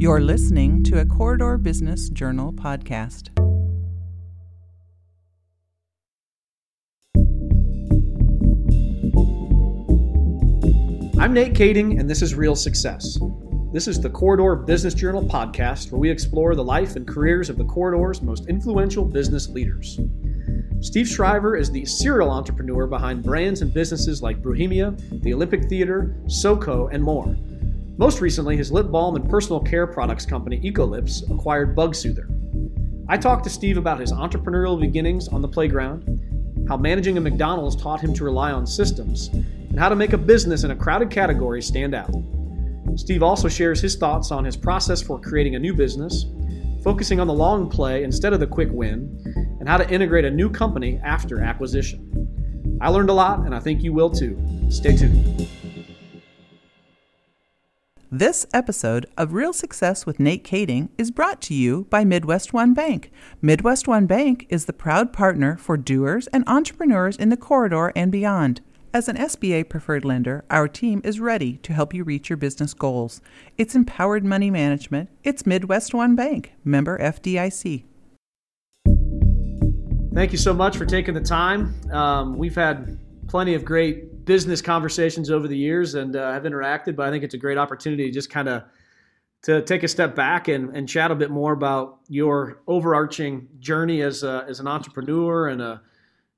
You're listening to a Corridor Business Journal podcast. I'm Nate Kading, and this is Real Success. This is the Corridor Business Journal podcast where we explore the life and careers of the Corridor's most influential business leaders. Steve Shriver is the serial entrepreneur behind brands and businesses like Brewhemia, the Olympic Theater, Soko, and more. Most recently, his lip balm and personal care products company, Ecolips, acquired Bug Soother. I talked to Steve about his entrepreneurial beginnings on the playground, how managing a McDonald's taught him to rely on systems, and how to make a business in a crowded category stand out. Steve also shares his thoughts on his process for creating a new business, focusing on the long play instead of the quick win, and how to integrate a new company after acquisition. I learned a lot, and I think you will too. Stay tuned. This episode of Real Success with Nate Kading is brought to you by Midwest One Bank. Midwest One Bank is the proud partner for doers and entrepreneurs in the corridor and beyond. As an SBA preferred lender, our team is ready to help you reach your business goals. It's empowered money management. It's Midwest One Bank, member FDIC. Thank you so much for taking the time. Um, we've had plenty of great business conversations over the years and uh, have interacted, but I think it's a great opportunity to just kind of to take a step back and, and chat a bit more about your overarching journey as a, as an entrepreneur and a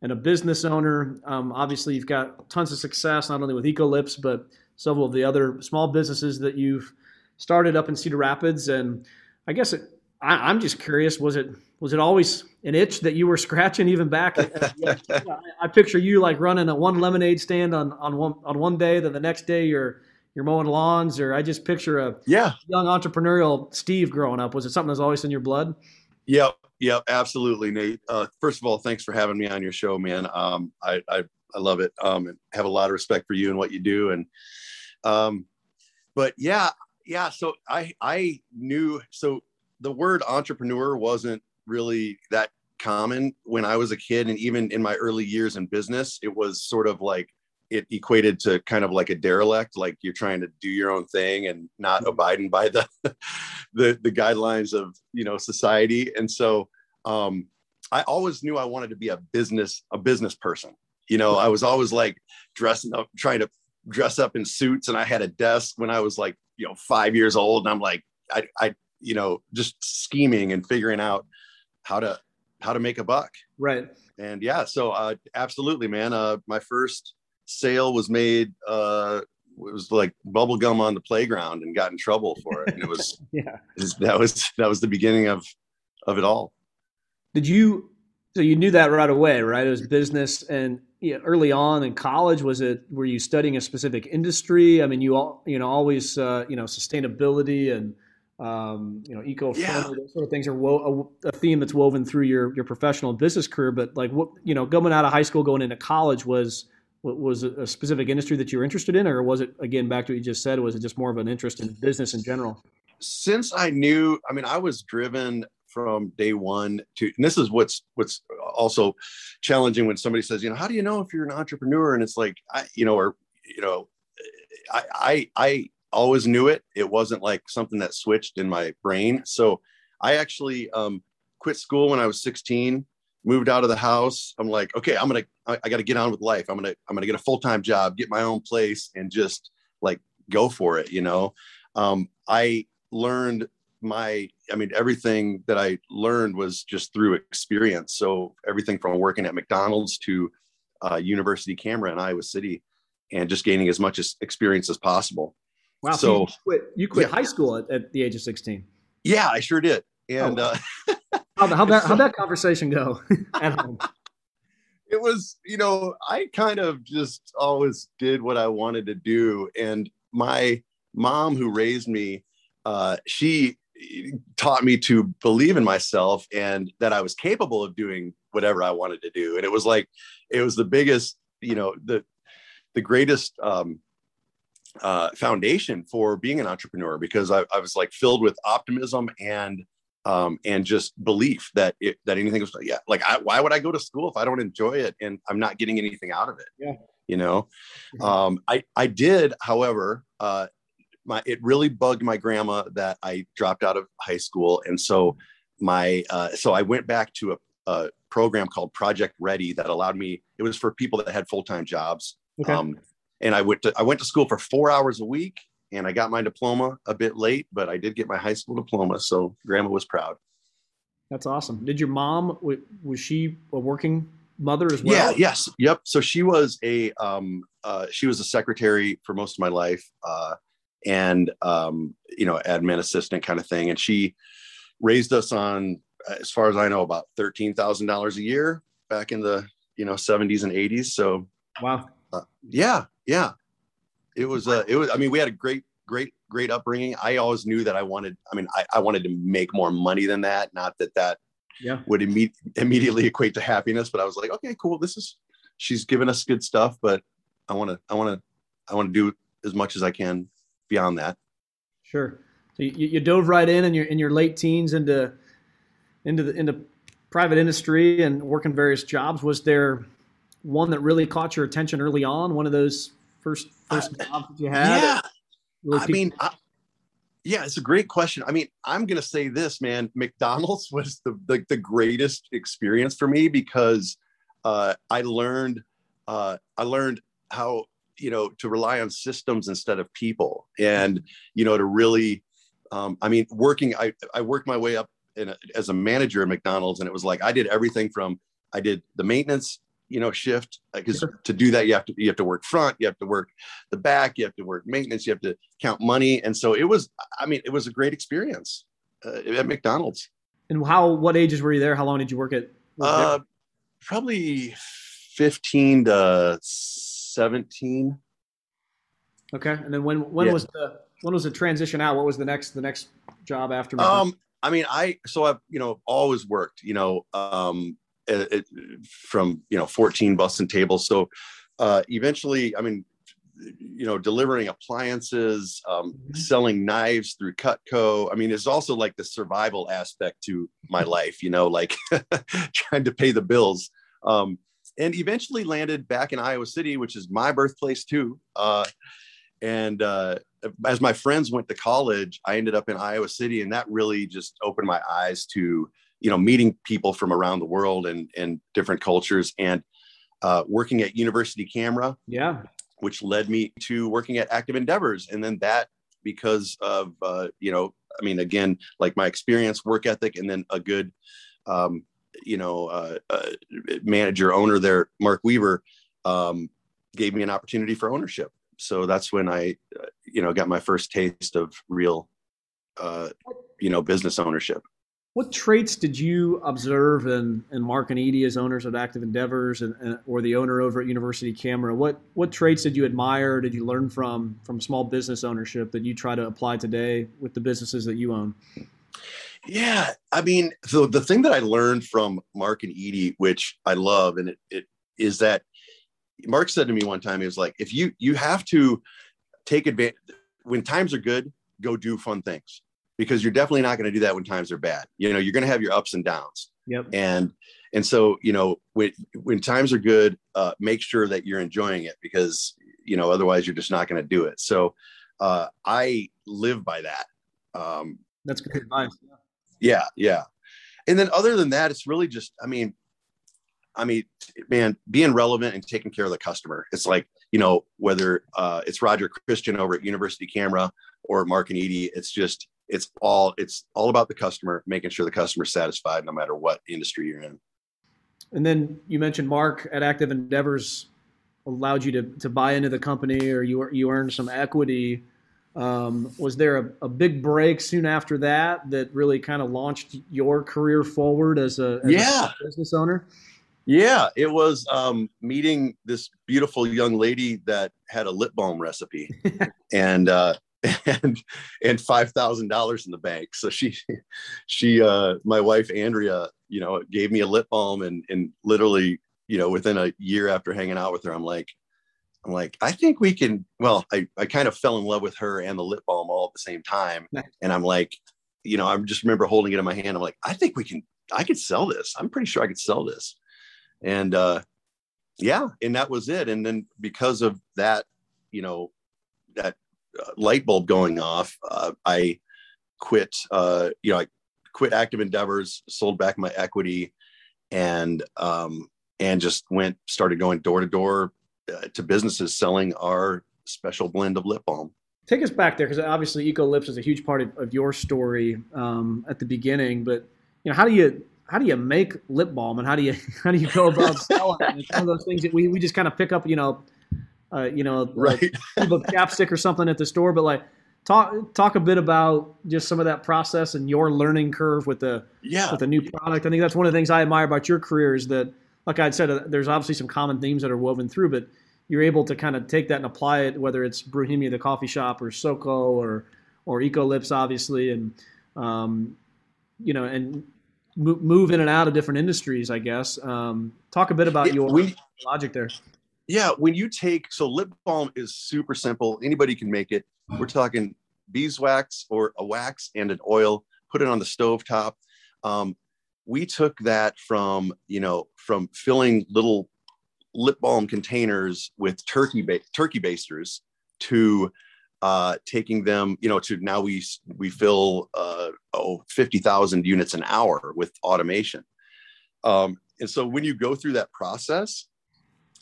and a business owner. Um, obviously, you've got tons of success not only with Ecolips but several of the other small businesses that you've started up in Cedar Rapids. And I guess it, I, I'm just curious: was it was it always an itch that you were scratching even back? I picture you like running a one lemonade stand on on one on one day, then the next day you're you're mowing lawns, or I just picture a yeah young entrepreneurial Steve growing up. Was it something that's always in your blood? Yep, yep, absolutely, Nate. Uh, first of all, thanks for having me on your show, man. Um, I, I I love it. Um, and have a lot of respect for you and what you do, and um, but yeah, yeah. So I I knew so the word entrepreneur wasn't really that common when I was a kid. And even in my early years in business, it was sort of like it equated to kind of like a derelict, like you're trying to do your own thing and not mm-hmm. abiding by the, the, the guidelines of, you know, society. And so, um, I always knew I wanted to be a business, a business person. You know, I was always like dressing up, trying to dress up in suits. And I had a desk when I was like, you know, five years old. And I'm like, I, I, you know, just scheming and figuring out how to how to make a buck. Right. And yeah, so uh, absolutely, man. Uh, my first sale was made. Uh, it was like bubble gum on the playground, and got in trouble for it. And it was yeah. That was that was the beginning of of it all. Did you? So you knew that right away, right? It was business, and you know, early on in college, was it? Were you studying a specific industry? I mean, you all you know always uh, you know sustainability and um, you know, eco-friendly, yeah. those sort of things are wo- a, a, theme that's woven through your your professional business career. But like, what you know, coming out of high school, going into college was was a specific industry that you were interested in, or was it again back to what you just said? Was it just more of an interest in business in general? Since I knew, I mean, I was driven from day one to, and this is what's what's also challenging when somebody says, you know, how do you know if you're an entrepreneur? And it's like, I, you know, or you know, I I I always knew it. It wasn't like something that switched in my brain. So I actually um, quit school when I was 16, moved out of the house. I'm like, okay, I'm gonna, I, I got to get on with life. I'm gonna, I'm gonna get a full time job, get my own place, and just like go for it. You know, um, I learned my, I mean, everything that I learned was just through experience. So everything from working at McDonald's to uh, University Camera in Iowa City, and just gaining as much as experience as possible. Wow. So, you quit, you quit yeah. high school at, at, the age of 16. Yeah, I sure did. And oh. uh, how'd, how'd, that, how'd that conversation go at home? It was, you know, I kind of just always did what I wanted to do. And my mom, who raised me, uh, she taught me to believe in myself and that I was capable of doing whatever I wanted to do. And it was like, it was the biggest, you know, the, the greatest um, uh, foundation for being an entrepreneur because I, I, was like filled with optimism and um, and just belief that it, that anything was yeah like I, why would I go to school if I don't enjoy it and I'm not getting anything out of it yeah you know um, I I did however uh, my it really bugged my grandma that I dropped out of high school, and so my uh, so I went back to a, a program called Project Ready that allowed me. It was for people that had full time jobs. Okay. Um, and I went to I went to school for four hours a week, and I got my diploma a bit late, but I did get my high school diploma. So grandma was proud. That's awesome. Did your mom was she a working mother as well? Yeah. Yes. Yep. So she was a um, uh, she was a secretary for most of my life, uh, and um, you know, admin assistant kind of thing. And she raised us on, as far as I know, about thirteen thousand dollars a year back in the you know seventies and eighties. So Wow. uh, yeah, yeah, it was. Uh, it was. I mean, we had a great, great, great upbringing. I always knew that I wanted. I mean, I, I wanted to make more money than that. Not that that Yeah. would imme- immediately equate to happiness, but I was like, okay, cool. This is. She's giving us good stuff, but I want to. I want to. I want to do as much as I can beyond that. Sure. So you, you dove right in in your in your late teens into into the into private industry and working various jobs. Was there one that really caught your attention early on? One of those first first jobs that you had? yeah. I mean, I, yeah, it's a great question. I mean, I'm gonna say this, man. McDonald's was the the, the greatest experience for me because uh, I learned uh, I learned how you know to rely on systems instead of people, and you know to really. Um, I mean, working. I I worked my way up in a, as a manager at McDonald's, and it was like I did everything from I did the maintenance, you know, shift because Sure. to do that you have to you have to work front, you have to work the back, you have to work maintenance, you have to count money, and so it was. I mean, it was a great experience uh, at McDonald's. and how what ages were you there? How long did you work at? Uh, probably fifteen to seventeen. okay, and then when when yeah. was the when was the transition out? What was the next the next job after? Um, I mean, I so I've you know always worked, you know, um, it, it, from you know 14 bus and tables. So uh, eventually, I mean, you know, delivering appliances, um, Mhm. selling knives through Cutco. I mean, it's also like the survival aspect to my life, you know, like trying to pay the bills. Um, and eventually landed back in Iowa City, which is my birthplace too. Uh, and uh, as my friends went to college, I ended up in Iowa City, and that really just opened my eyes to you know meeting people from around the world and and different cultures, and uh, working at University Camera, yeah, which led me to working at Active Endeavors, and then that because of uh, you know, I mean, again, like my experience, work ethic, and then a good um, you know uh, uh, manager owner there, Mark Weaver, um, gave me an opportunity for ownership. So that's when I, uh, you know, got my first taste of real, uh, you know, business ownership. What traits did you observe in, in Mark and Edie as owners of Active Endeavors and, and or the owner over at University Camera? What what traits did you admire? Did you learn from from small business ownership that you try to apply today with the businesses that you own? Yeah, I mean, so the thing that I learned from Mark and Edie, which I love, and it, it is that Mark said to me one time, he was like, if you you have to take advantage when times are good, go do fun things because you're definitely not going to do that when times are bad. You know, you're going to have your ups and downs, Yep. and and so you know when when times are good, uh, make sure that you're enjoying it because you know otherwise you're just not going to do it. So uh, I live by that. Um, That's good advice. yeah yeah and then other than that it's really just i mean i mean man being relevant and taking care of the customer it's like you know whether uh, it's roger christian over at university camera or mark and edie it's just it's all it's all about the customer making sure the customer's satisfied no matter what industry you're in And then you mentioned Mark at Active Endeavors allowed you to, to buy into the company or you you earned some equity. Um, was there a, a big break soon after that that really kind of launched your career forward as a, as a Yeah. business owner? Yeah, it was um, meeting this beautiful young lady that had a lip balm recipe, and uh, and and five thousand dollars in the bank. So she, she, uh, my wife Andrea, you know, gave me a lip balm, and and literally, you know, within a year after hanging out with her, I'm like, I'm like, I think we can. Well, I I kind of fell in love with her and the lip balm all at the same time, and I'm like, you know, I just remember holding it in my hand. I'm like, I think we can. I could sell this. I'm pretty sure I could sell this and uh yeah and that was it and then because of that you know that light bulb going off, uh, I quit. Uh, you know, I quit active endeavors, sold back my equity, and um, and just went started going door to door to businesses selling our special blend of lip balm. Take us back there because obviously Eco Lips is a huge part of, of your story um, at the beginning. But you know, how do you how do you make lip balm and how do you how do you go about selling it? It's one of those things that we, we just kind of pick up, you know, uh, you know, right. like a chapstick or something at the store. But like, talk talk a bit about just some of that process and your learning curve with the yeah with the new product. I think that's one of the things I admire about your career is that, like I said, uh, there's obviously some common themes that are woven through, but you're able to kind of take that and apply it, whether it's Brewhemia, the coffee shop, or Soko, or or Eco Lips, obviously, and um, you know, and move in and out of different industries. I guess. Um, talk a bit about your we, logic there. Yeah, when you take so lip balm is super simple. Anybody can make it. We're talking beeswax or a wax and an oil. Put it on the stove top. Um, we took that from you know from filling little lip balm containers with turkey ba- turkey basters to uh, taking them, you know, to now we we fill uh, oh 50,000 units an hour with automation. Um, and so when you go through that process,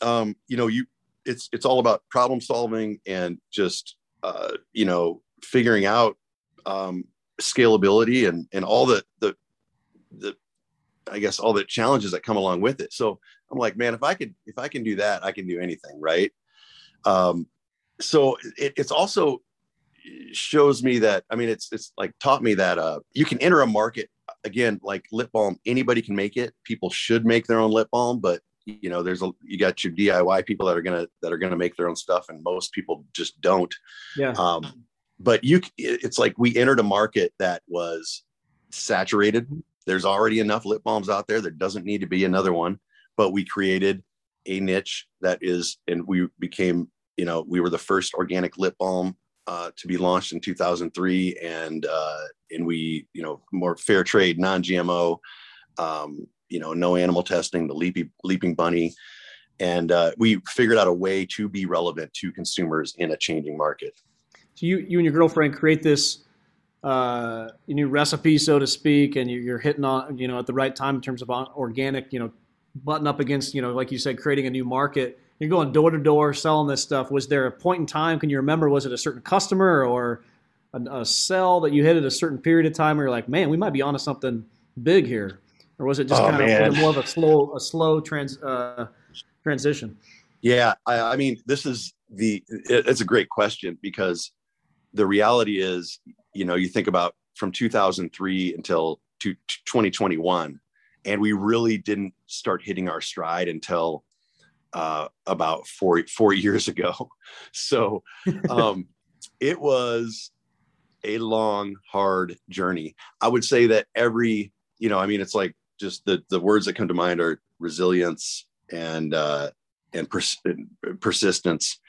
um, you know, you it's it's all about problem solving and just uh, you know figuring out um, scalability and and all the the the I guess all the challenges that come along with it. So I'm like, man, if I could, if I can do that, I can do anything, right? Um, so it, it's also shows me that I mean, it's it's like taught me that uh, you can enter a market again, like lip balm. Anybody can make it. People should make their own lip balm, but you know, there's a you got your DIY people that are gonna that are gonna make their own stuff, and most people just don't. Yeah. Um, but you, it's like we entered a market that was saturated there's already enough lip balms out there. There doesn't need to be another one, but we created a niche that is, and we became, you know, we were the first organic lip balm uh, to be launched in 2003, and uh, and we, you know, more fair trade, non-GMO, um, you know, no animal testing, the leapy, leaping bunny, and uh, we figured out a way to be relevant to consumers in a changing market. So you, you and your girlfriend create this uh, new recipe, so to speak, and you're hitting on, you know, at the right time in terms of organic, you know, button up against, you know, like you said, creating a new market. You're going door to door selling this stuff. Was there a point in time? Can you remember? Was it a certain customer or a, a sell that you hit at a certain period of time where you're like, man, we might be onto something big here, or was it just oh, kind of more of a slow, a slow trans uh, transition? Yeah, I, I mean, this is the. It, it's a great question because the reality is you know, you think about from 2003 until to 2021, and we really didn't start hitting our stride until uh, about four four years ago. So um, it was a long, hard journey. I would say that every, you know, I mean, it's like just the the words that come to mind are resilience and uh, and pers- persistence.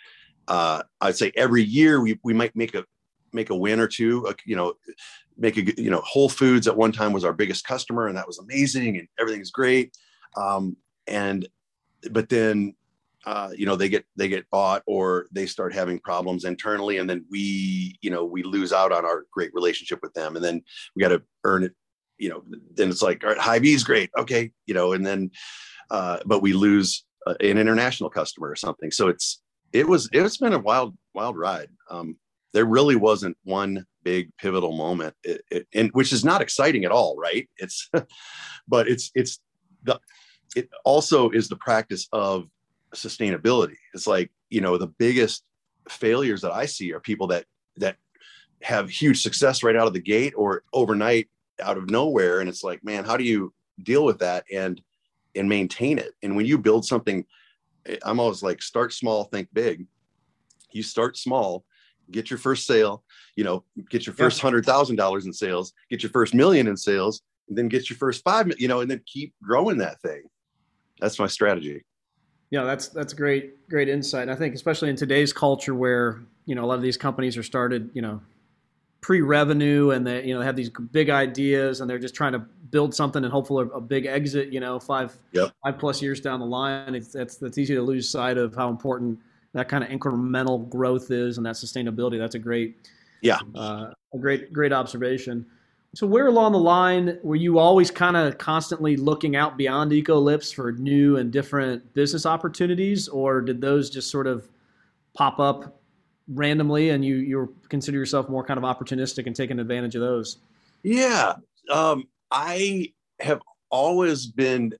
Uh, I'd say every year we we might make a make a win or two. Uh, you know, make a you know Whole Foods at one time was our biggest customer, and that was amazing, and everything's great. Um, and but then uh, you know they get they get bought or they start having problems internally, and then we you know we lose out on our great relationship with them, and then we got to earn it. You know, then it's like all right, Hy-Vee is great, okay, you know, and then uh, but we lose uh, an international customer or something. So it's it was it's been a wild wild ride. Um, there really wasn't one big pivotal moment it, it, and which is not exciting at all right it's but it's it's the it also is the practice of sustainability it's like you know the biggest failures that i see are people that that have huge success right out of the gate or overnight out of nowhere and it's like man how do you deal with that and and maintain it and when you build something eh, i'm always like start small think big you start small get your first sale, you know, get your first hundred thousand dollars in sales, get your first million in sales, and then get your first five, you know, and then keep growing that thing. That's my strategy. Yeah, that's that's great, great insight. And I think especially in today's culture where you know a lot of these companies are started, you know, pre-revenue and they you know have these big ideas and they're just trying to build something and hopefully a, a big exit, you know, five yep. five plus years down the line. It's that's that's easy to lose sight of how important that kind of incremental growth is and that sustainability. That's a great, yeah, uh, a great great observation. So where along the line were you always kind of constantly looking out beyond Ecolips for new and different business opportunities, or did those just sort of pop up randomly and you you consider yourself more kind of opportunistic and taking advantage of those? Yeah, um, I have always been,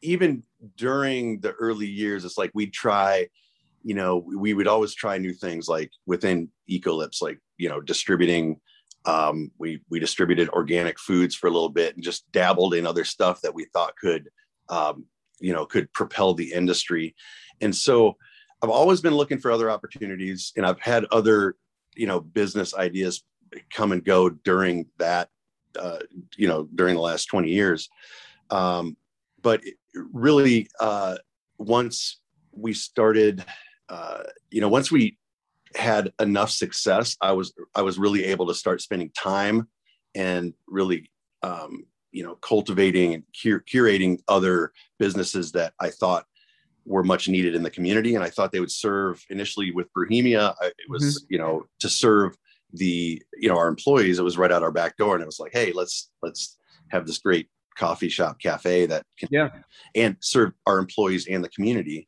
even during the early years, it's like we'd try, you know, we would always try new things like within Ecolips, like, you know, distributing um, we we distributed organic foods for a little bit and just dabbled in other stuff that we thought could um, you know could propel the industry and so i've always been looking for other opportunities and i've had other you know business ideas come and go during that uh, you know during the last 20 years. Um, but really uh, once we started uh, you know once we had enough success, I was I was really able to start spending time and really um, you know cultivating and cur- curating other businesses that I thought were much needed in the community, and I thought they would serve initially with Brewhemia. it was mm-hmm. you know to serve the you know our employees. It was right out our back door, and it was like, hey, let's let's have this great coffee shop cafe that can yeah and serve our employees and the community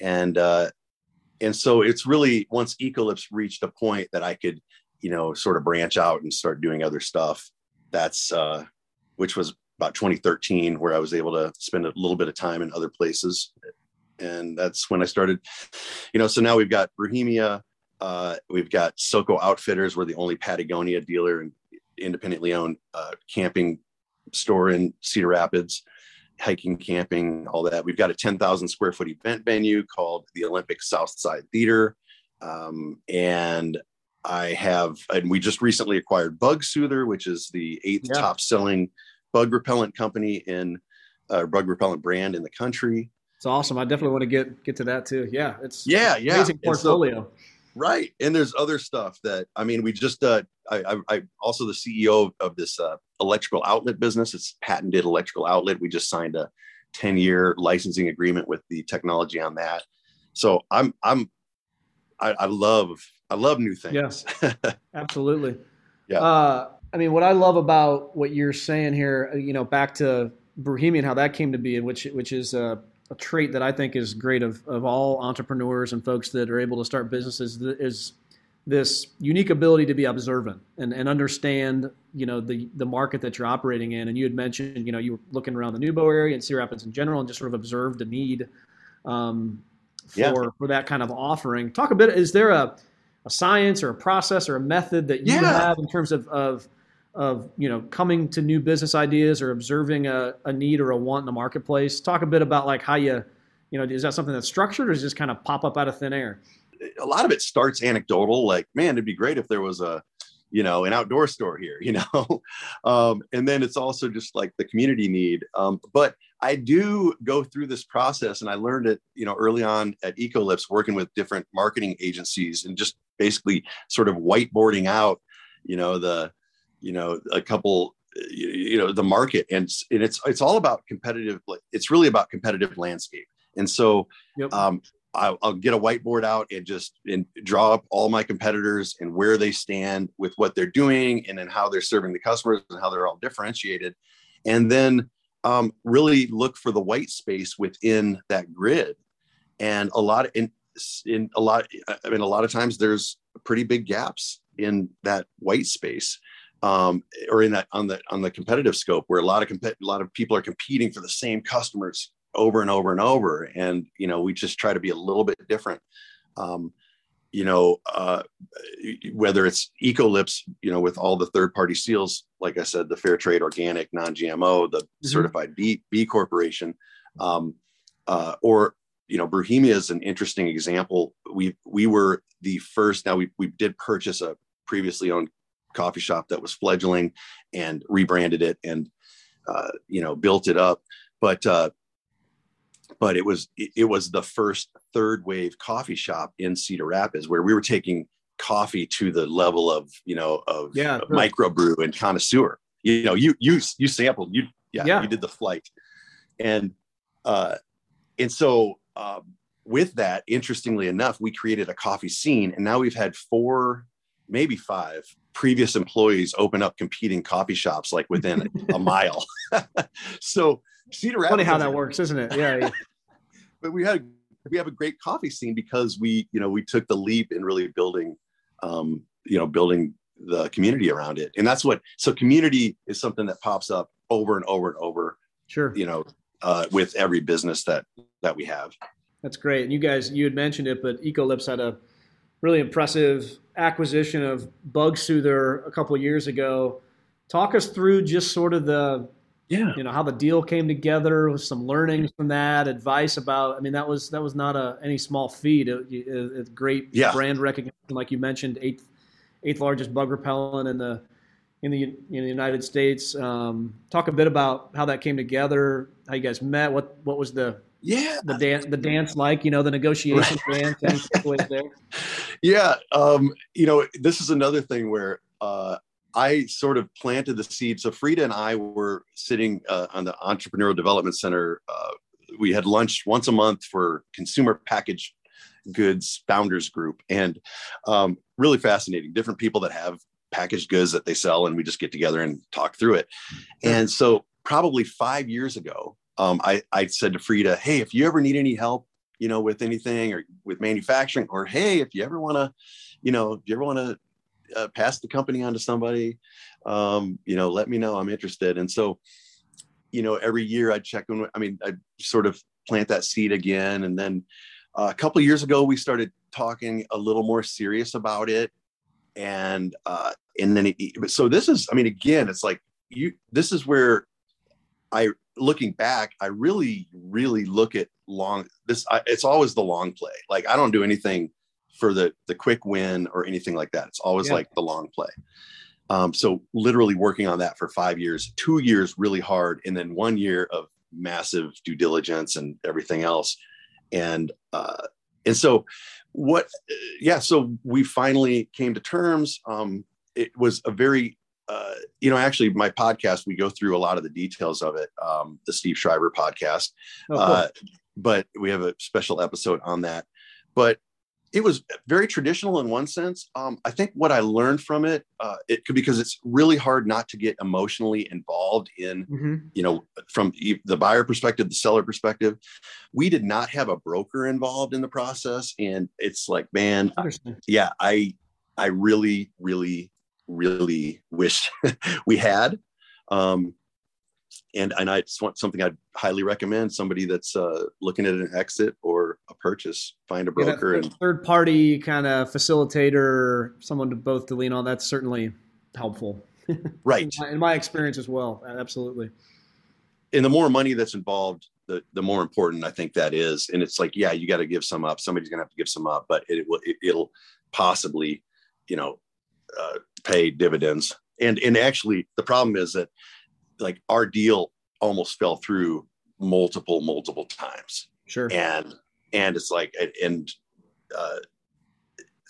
and uh, and so it's really once Ecolips reached a point that I could, you know, sort of branch out and start doing other stuff. That's uh, which was about 2013, where I was able to spend a little bit of time in other places, and that's when I started. You know, so now we've got Brewhemia, uh, we've got Soko Outfitters. We're the only Patagonia dealer and independently owned uh, camping store in Cedar Rapids hiking, camping, all that. We've got a 10,000 square foot event venue called the Olympic Southside Theater. Um, and I have, and we just recently acquired Bug Soother, which is the eighth yeah. top selling bug repellent company in uh, bug repellent brand in the country. It's awesome. I definitely want to get get to that too. Yeah, it's yeah, yeah, amazing portfolio. Right. And there's other stuff that, I mean, we just, uh, I, I, I also the CEO of this uh, electrical outlet business. It's patented electrical outlet. We just signed a 10 year licensing agreement with the technology on that. So I'm, I'm, I, I love, I love new things. Yeah, absolutely. Yeah. Uh, I mean, what I love about what you're saying here, you know, back to Bohemian, how that came to be, and which, which is, uh, a trait that I think is great of, of all entrepreneurs and folks that are able to start businesses is this unique ability to be observant and, and understand you know the the market that you're operating in and you had mentioned you know you were looking around the Newbo area and Cedar Rapids in general and just sort of observed the need um, for yeah. for that kind of offering talk a bit is there a, a science or a process or a method that you yeah. have in terms of, of of you know coming to new business ideas or observing a, a need or a want in the marketplace. Talk a bit about like how you you know is that something that's structured or is just kind of pop up out of thin air? A lot of it starts anecdotal like man it'd be great if there was a you know an outdoor store here you know? Um, and then it's also just like the community need. Um, but i do go through this process and i learned it you know early on at ecolips working with different marketing agencies and just basically sort of whiteboarding out you know the you know a couple you know the market. And, and it's it's all about competitive it's really about competitive landscape. And so yep. um, I'll, I'll, get a whiteboard out and just and draw up all my competitors and where they stand with what they're doing and then how they're serving the customers and how they're all differentiated. And then um, really look for the white space within that grid. And a lot in, in a lot i mean a lot of times there's pretty big gaps in that white space um, or in that on the on the competitive scope where a lot of comp- a lot of people are competing for the same customers over and over and over. And you know we just try to be a little bit different. Um, you know uh, whether it's ecolips you know with all the third party seals like i said the fair trade organic non-gmo the mm-hmm. certified b b corporation um, uh, or you know Brewhemia is an interesting example. We we were the first now we, we did purchase a previously owned coffee shop that was fledgling and rebranded it and uh, you know built it up. But uh, but it was it, was the first third wave coffee shop in cedar rapids where we were taking coffee to the level of you know of yeah, microbrew and connoisseur. You know you you you sampled you yeah, yeah. you did the flight. And uh and so um with that, interestingly enough, we created a coffee scene, and now we've had four, maybe five previous employees open up competing coffee shops like within a mile. so Cedar Rapids. Funny how that works, isn't it? Yeah. but we had we have a great coffee scene because we you know we took the leap in really building um, you know building the community around it, and that's what so community is something that pops up over and over and over. Sure. You know, uh, with every business that that we have. That's great. And you guys, you had mentioned it, but Ecolips had a really impressive acquisition of Bug Soother a couple of years ago. Talk us through just sort of the yeah you know how the deal came together with some learnings from that advice about i mean that was that was not a any small feat it, it, it's great yeah. brand recognition like you mentioned eighth eighth largest bug repellent in the in the in the united states um, talk a bit about how that came together how you guys met what what was the yeah the dance the dance like you know the negotiation right. dance there yeah um, you know this is another thing where uh, I sort of planted the seed. So Frida and I were sitting uh, on the Entrepreneurial Development Center. Uh, we had lunch once a month for consumer package goods founders group, and um, really fascinating. Different people that have packaged goods that they sell, and we just get together and talk through it. And so, probably five years ago, um, I, I said to Frida, "Hey, if you ever need any help, you know, with anything or with manufacturing, or hey, if you ever want to, you know, if you ever want to uh, pass the company on to somebody, um, you know, let me know. I'm interested. And so, you know, every year I check in. I mean, I sort of plant that seed again. And then uh, a couple years ago, we started talking a little more serious about it. And uh, and then it, so this is, I mean, again, it's like you. This is where I, looking back, I really, really look at long. This I, it's always the long play. Like I don't do anything for the the quick win or anything like that. It's always yeah. like the long play. Um, so literally working on that for five years, two years really hard, and then one year of massive due diligence and everything else. And uh, and so what? Yeah, so we finally came to terms. Um, it was a very uh, you know, actually, my podcast, we go through a lot of the details of it, um, the Steve Shriver podcast. Oh, cool. uh, but we have a special episode on that. But it was very traditional in one sense. Um, I think what I learned from it, uh, it could because it's really hard not to get emotionally involved in, mm-hmm. you know, from the buyer perspective, the seller perspective. We did not have a broker involved in the process, and it's like, man, yeah, I, I really, really, really wish we had. Um, and and I just want something I'd highly recommend somebody that's uh, looking at an exit or a purchase, find a broker yeah, and third party kind of facilitator, someone to both to lean on. That's certainly helpful, right? in, my, in, my, experience as well, absolutely. And the more money that's involved, the the more important I think that is. And it's like, yeah, you got to give some up. Somebody's gonna have to give some up, but it will it, it'll possibly, you know, uh, pay dividends. And and actually, the problem is that like our deal almost fell through multiple multiple times. Sure. And and it's like and uh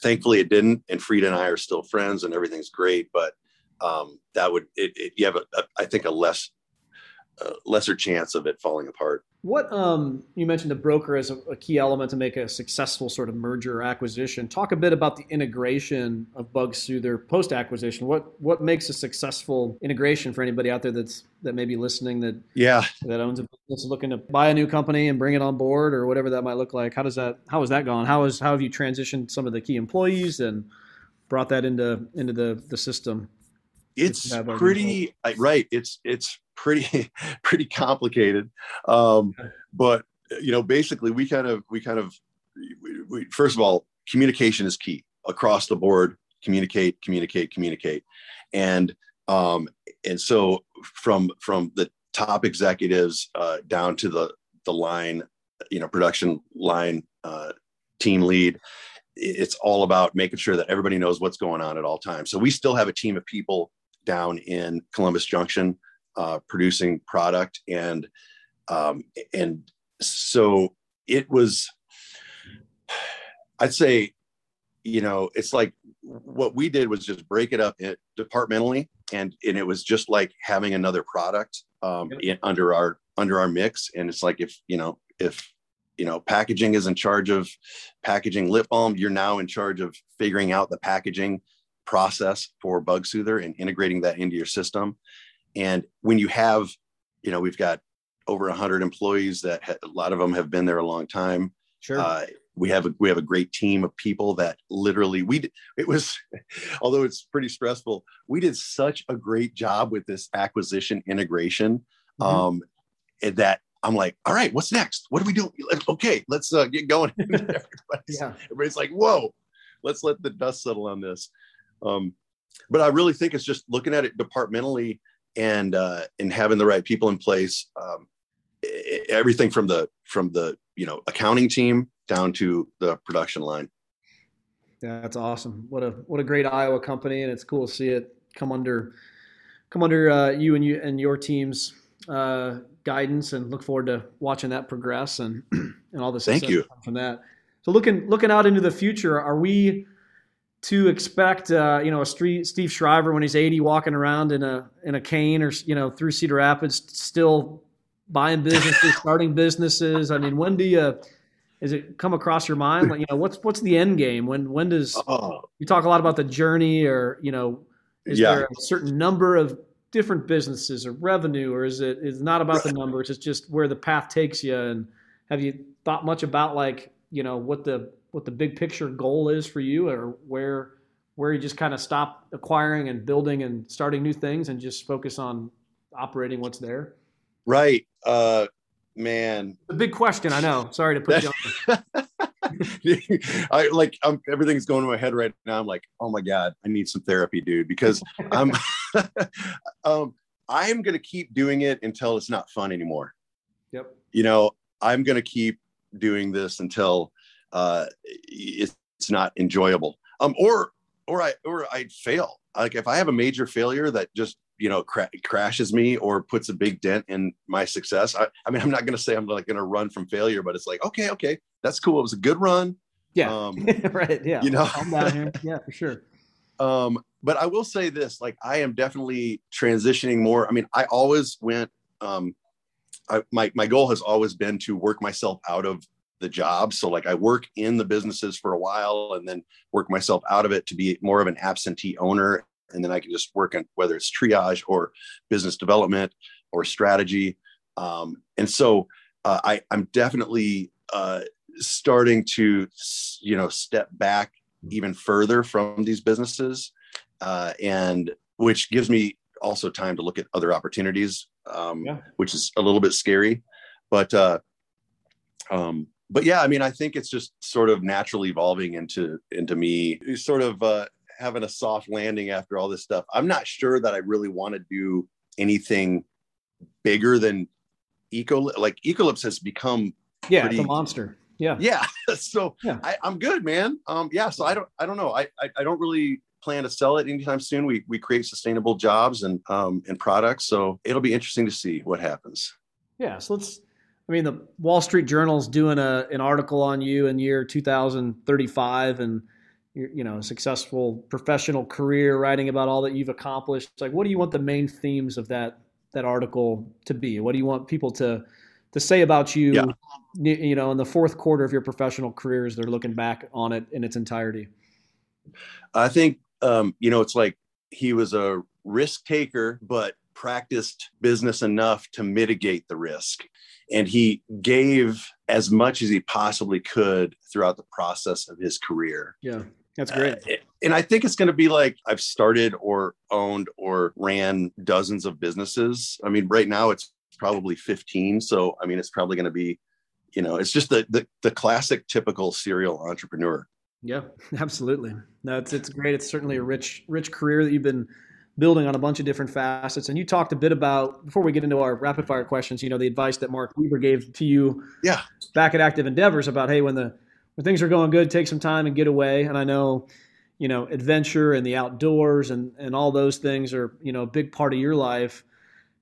thankfully it didn't and frida and i are still friends and everything's great but um that would it, it you have a, a I think a less uh, lesser chance of it falling apart what um, you mentioned the broker as a, a, key element to make a successful sort of merger or acquisition. Talk a bit about the integration of Bug Soother post acquisition. What what makes a successful integration for anybody out there that's that may be listening that yeah that owns a business looking to buy a new company and bring it on board or whatever that might look like. How does that how has that gone? How is how have you transitioned some of the key employees and brought that into into the the system? It's pretty right. It's it's pretty pretty complicated. Um, but you know basically we kind of we kind of we, we, first of all communication is key. Across the board communicate communicate communicate. And um, and so from from the top executives uh, down to the the line you know production line uh, team lead it's all about making sure that everybody knows what's going on at all times. So we still have a team of people down in columbus junction uh, producing product. And um, and so it was i'd say you know it's like what we did was just break it up departmentally. And and it was just like having another product um, in, under our under our mix. And it's like if you know if you know, packaging is in charge of packaging lip balm. You're now in charge of figuring out the packaging process for Bug Soother and integrating that into your system. And when you have, you know, we've got over 100 employees that ha- a lot of them have been there a long time. Sure. Uh, we have a we have a great team of people that literally we it was although it's pretty stressful we did such a great job with this acquisition integration Mhm. um that i'm like all right what's next what do we do okay let's uh, get going everybody's, yeah. everybody's like whoa let's let the dust settle on this um but i really think it's just looking at it departmentally and uh and having the right people in place um everything from the from the you know accounting team down to the production line Yeah, that's awesome. What a what a great Iowa company, and it's cool to see it come under come under uh, you and you and your team's uh, guidance, and look forward to watching that progress and and all the Thank you. from that. So looking looking out into the future, are we to expect uh, you know a Steve Steve Shriver when he's 80 walking around in a in a cane or you know through Cedar Rapids still buying businesses, starting businesses? I mean, when do you is it come across your mind? Like, you know, what's what's the end game? When when does oh you talk a lot about the journey, or you know, is Yeah. there a certain number of different businesses or revenue, or is it is not about the numbers? It's just where the path takes you. And have you thought much about like you know what the what the big picture goal is for you, or where where you just kind of stop acquiring and building and starting new things and just focus on operating what's there? right uh man A big question, I know. Sorry to put you on. I like I'm everything's going to my head right now. I'm like, oh my God, I need some therapy, dude, because I'm um I'm gonna keep doing it until it's not fun anymore. Yep. You know, I'm gonna keep doing this until uh it's, not enjoyable. Um or or I or I'd fail. Like if I have a major failure that just you know cra- crashes me or puts a big dent in my success. I, I mean, I'm not gonna say I'm like gonna run from failure, but it's like okay, okay, that's cool. It was a good run. Yeah. Um, right. Yeah. you know. Calm down here. Yeah, for sure. um but i will say this like i am definitely transitioning more i mean i always went um I, my my goal has always been to work myself out of the job. So like i work in the businesses for a while and then work myself out of it to be more of an absentee owner. And then i can just work on whether it's triage or business development or strategy. Um and so uh, i i'm definitely uh starting to you know step back even further from these businesses uh, and which gives me also time to look at other opportunities um, Yeah. which is a little bit scary. But uh, um, but yeah i mean i think it's just sort of naturally evolving into into me sort of uh, having a soft landing after all this stuff i'm not sure that i really want to do anything bigger than eco like ecolips has become Yeah, Pretty- it's a monster. Yeah. yeah so Yeah. I, i'm good man um yeah so i don't i don't know I, I i don't really plan to sell it anytime soon we we create sustainable jobs and um and products so it'll be interesting to see what happens Yeah. So let's. I mean, the Wall Street Journal's doing a an article on you in year 2035, and you're, you know, successful professional career, writing about all that you've accomplished. It's like, what do you want the main themes of that that article to be? What do you want people to to say about you? Yeah. You you know, in the fourth quarter of your professional career, as they're looking back on it in its entirety. i think um you know it's like he was a risk taker but practiced business enough to mitigate the risk and he gave as much as he possibly could throughout the process of his career Yeah, that's great. Uh, and I think it's going to be like I've started or owned or ran dozens of businesses. I mean, right now it's probably 15. So, I mean, it's probably going to be, you know, it's just the, the, the classic typical serial entrepreneur. Yeah, absolutely. No, it's it's great. It's certainly a rich rich career that you've been building on a bunch of different facets. And you talked a bit about before we get into our rapid fire questions. You know, the advice that Mark Weaver gave to you, Yeah. back at Active Endeavors about hey, when the when things are going good, take some time and get away. And I know, you know, adventure and the outdoors and and all those things are you know a big part of your life.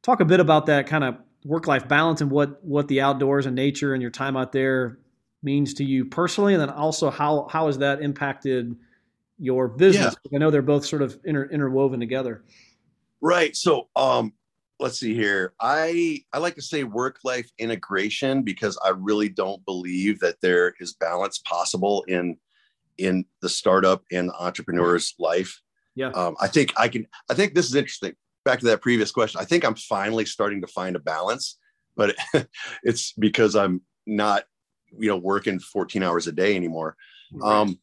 Talk a bit about that kind of work life balance and what what the outdoors and nature and your time out there means to you personally, and then also how how has that impacted your business? I know they're both sort of inter, interwoven together. Right. So, um, let's see here. I I like to say work life integration because I really don't believe that there is balance possible in in the startup and the entrepreneur's life. Yeah. Um, I think I can. I think this is interesting. Back to that previous question. I think I'm finally starting to find a balance, but it's because I'm not, you know, working 14 hours a day anymore. Right. Um,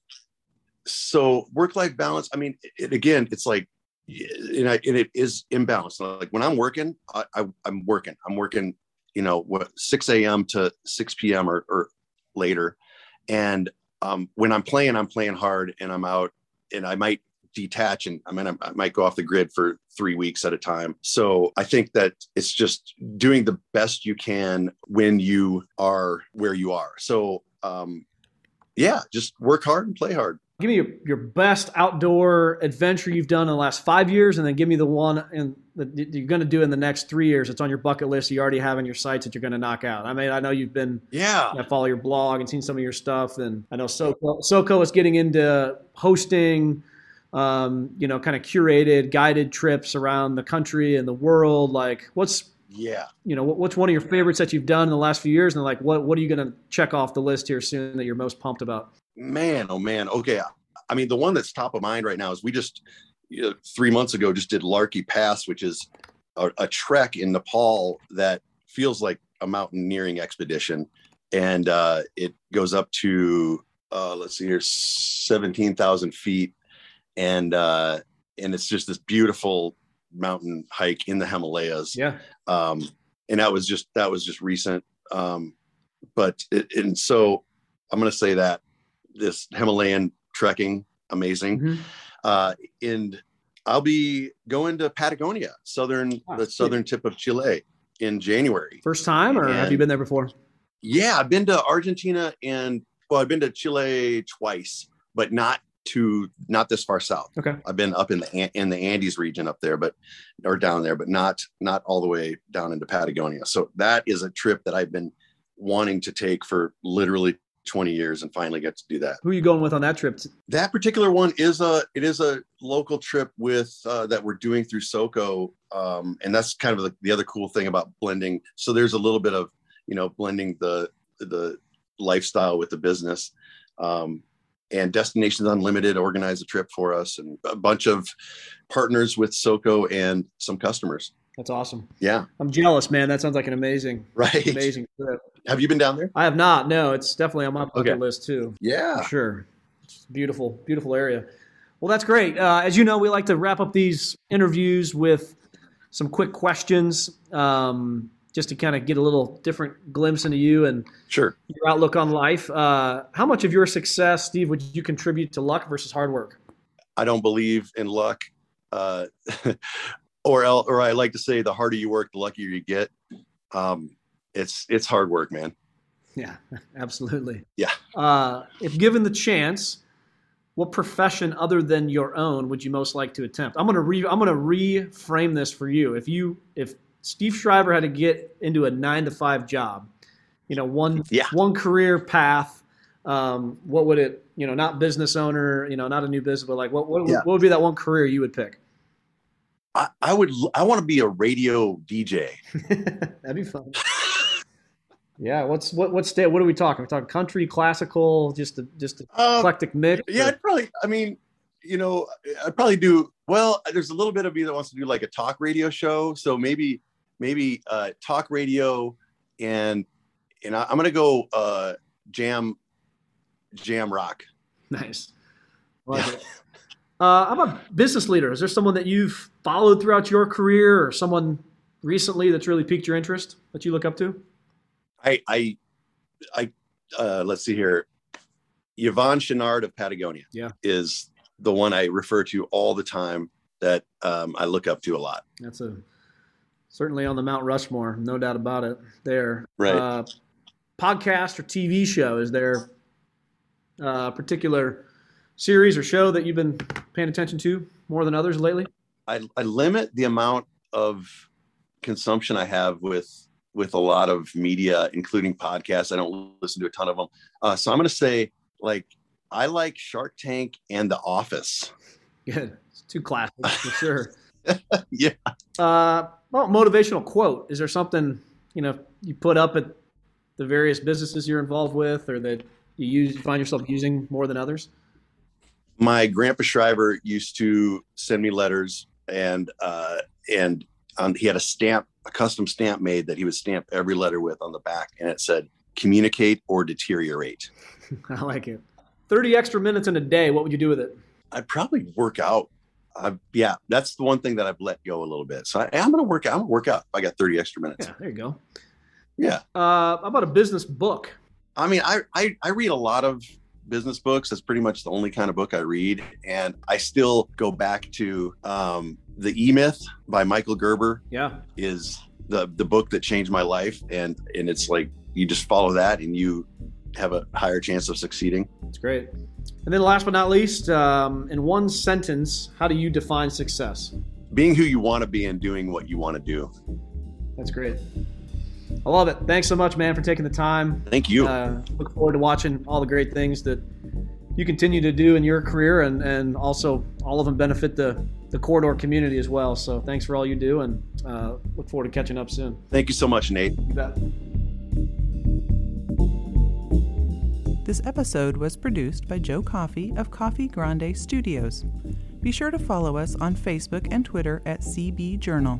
so work life balance. I mean, it, again, it's like, and, I, and it is imbalanced. Like when I'm working, I, I, I'm working. I'm working. You know, what 6 a.m. to 6 p.m. or, or later, and um, when I'm playing, I'm playing hard, and I'm out, and I might detach and I mean I might go off the grid for 3 weeks at a time. So I think that it's just doing the best you can when you are where you are. So um yeah, just work hard and play hard. Give me your, your best outdoor adventure you've done in the last five years, and then give me the one in, that you're going to do in the next three years. It's on your bucket list. You already have in your sights that you're going to knock out. I mean, I know you've been, Yeah. I follow your blog and seen some of your stuff, and I know Soko, Soko is getting into hosting, um, you know, kind of curated, guided trips around the country and the world. Like, what's Yeah. you know, what- what's one of your favorites that you've done in the last few years, and like, what what are you going to check off the list here soon that you're most pumped about? Man, oh man. Okay. I mean, the one that's top of mind right now is we just you know, three months ago just did Larkya Pass, which is a, a trek in Nepal that feels like a mountaineering expedition, and uh, it goes up to uh, let's see here, seventeen thousand feet, and uh, and it's just this beautiful mountain hike in the Himalayas Yeah, um, and that was just that was just recent. Um, but it, and so I'm going to say that this Himalayan trekking amazing. Mhm. Uh, and I'll be going to Patagonia, southern Ah, the sweet. southern tip of Chile in January. first time, or have you been there before? Yeah, I've been to Argentina and well, I've been to Chile twice, but not to not this far south. Okay, I've been up in the in the Andes region up there, but or down there, but not not all the way down into Patagonia. So that is a trip that I've been wanting to take for literally 20 years, and finally get to do that. who are you going with on that trip? That particular one is a it is a local trip with uh, that we're doing through Soko, um, and that's kind of the, the other cool thing about blending. So there's a little bit of you know blending the the lifestyle with the business. Um, and Destinations Unlimited organized a trip for us, and a bunch of partners with Soko and some customers. That's awesome. Yeah, I'm jealous, man. That sounds like an amazing, right. amazing trip. Have you been down there? I have not. No, it's definitely on my bucket Okay. list too. Yeah. Sure. It's a beautiful, beautiful area. Well, that's great. Uh, as you know, we like to wrap up these interviews with some quick questions, um, just to kind of get a little different glimpse into you and Sure. your outlook on life. Uh, how much of your success, Steve, would you contribute to luck versus hard work? I don't believe in luck. Uh, or or I like to say, the harder you work, the luckier you get. Um, it's it's hard work, man. Yeah, absolutely. Yeah. Uh, if given the chance, what profession other than your own would you most like to attempt? I'm gonna re I'm gonna reframe this for you. If you if Steve Shriver had to get into a nine to five job, you know, one Yeah. one career path, um, what would it? You know, not business owner, you know, not a new business, but like what what, Yeah. what would be that one career you would pick? I, I would I want to be a radio DJ. That'd be fun. Yeah, what's what what state? What are we talking? We're talking country, classical, just a just a Um, eclectic mix. yeah, or- I'd probably. I mean, you know, I'd probably do well. There's a little bit of me that wants to do like a talk radio show. So maybe maybe uh, talk radio, and and I, I'm gonna go uh, jam jam rock. Nice. Like Yeah. it. Uh, how about business leader? Is there someone that you've followed throughout your career, or someone recently that's really piqued your interest that you look up to? I I I uh, let's see here. Yvon Chouinard of Patagonia Yeah. is the one I refer to all the time that um, I look up to a lot. That's a certainly on the Mount Rushmore, no doubt about it. There, Right. Uh, podcast or TV show? Is there a particular series or show that you've been paying attention to more than others lately? I, I limit the amount of consumption I have with with a lot of media, including podcasts. I don't listen to a ton of them. Uh, so I'm going to say, like, I like Shark Tank and The Office. Good. It's too classic for sure. yeah. Uh, well, motivational quote. Is there something you know you put up at the various businesses you're involved with, or that you use you find yourself using more than others? My grandpa Shriver used to send me letters, and uh, and um, he had a stamp, a custom stamp made that he would stamp every letter with on the back, and it said "communicate or deteriorate." I like it. Thirty extra minutes in a day. What would you do with it? I'd probably work out. Uh, yeah, that's the one thing that I've let go a little bit. So I, am going to work out. I'm going to work out. I got 30 extra minutes. Yeah, there you go. Yeah. Uh, how about a business book? I mean, I, I, I read a lot of business books. That's pretty much the only kind of book I read. And I still go back to um, The E Myth by Michael Gerber. Yeah. Is the, the book that changed my life. And, and it's like, you just follow that and you have a higher chance of succeeding. That's great. And then last but not least, um, in one sentence, how do you define success? Being who you want to be and doing what you want to do. That's great. I love it. Thanks so much, man, for taking the time. Thank you. Uh, look forward to watching all the great things that you continue to do in your career, and, and also all of them benefit the, the corridor community as well. So thanks for all you do, and uh, look forward to catching up soon. Thank you so much, Nate. You bet. This episode was produced by Joe Coffee of Coffee Grande Studios. Be sure to follow us on Facebook and Twitter at CB Journal.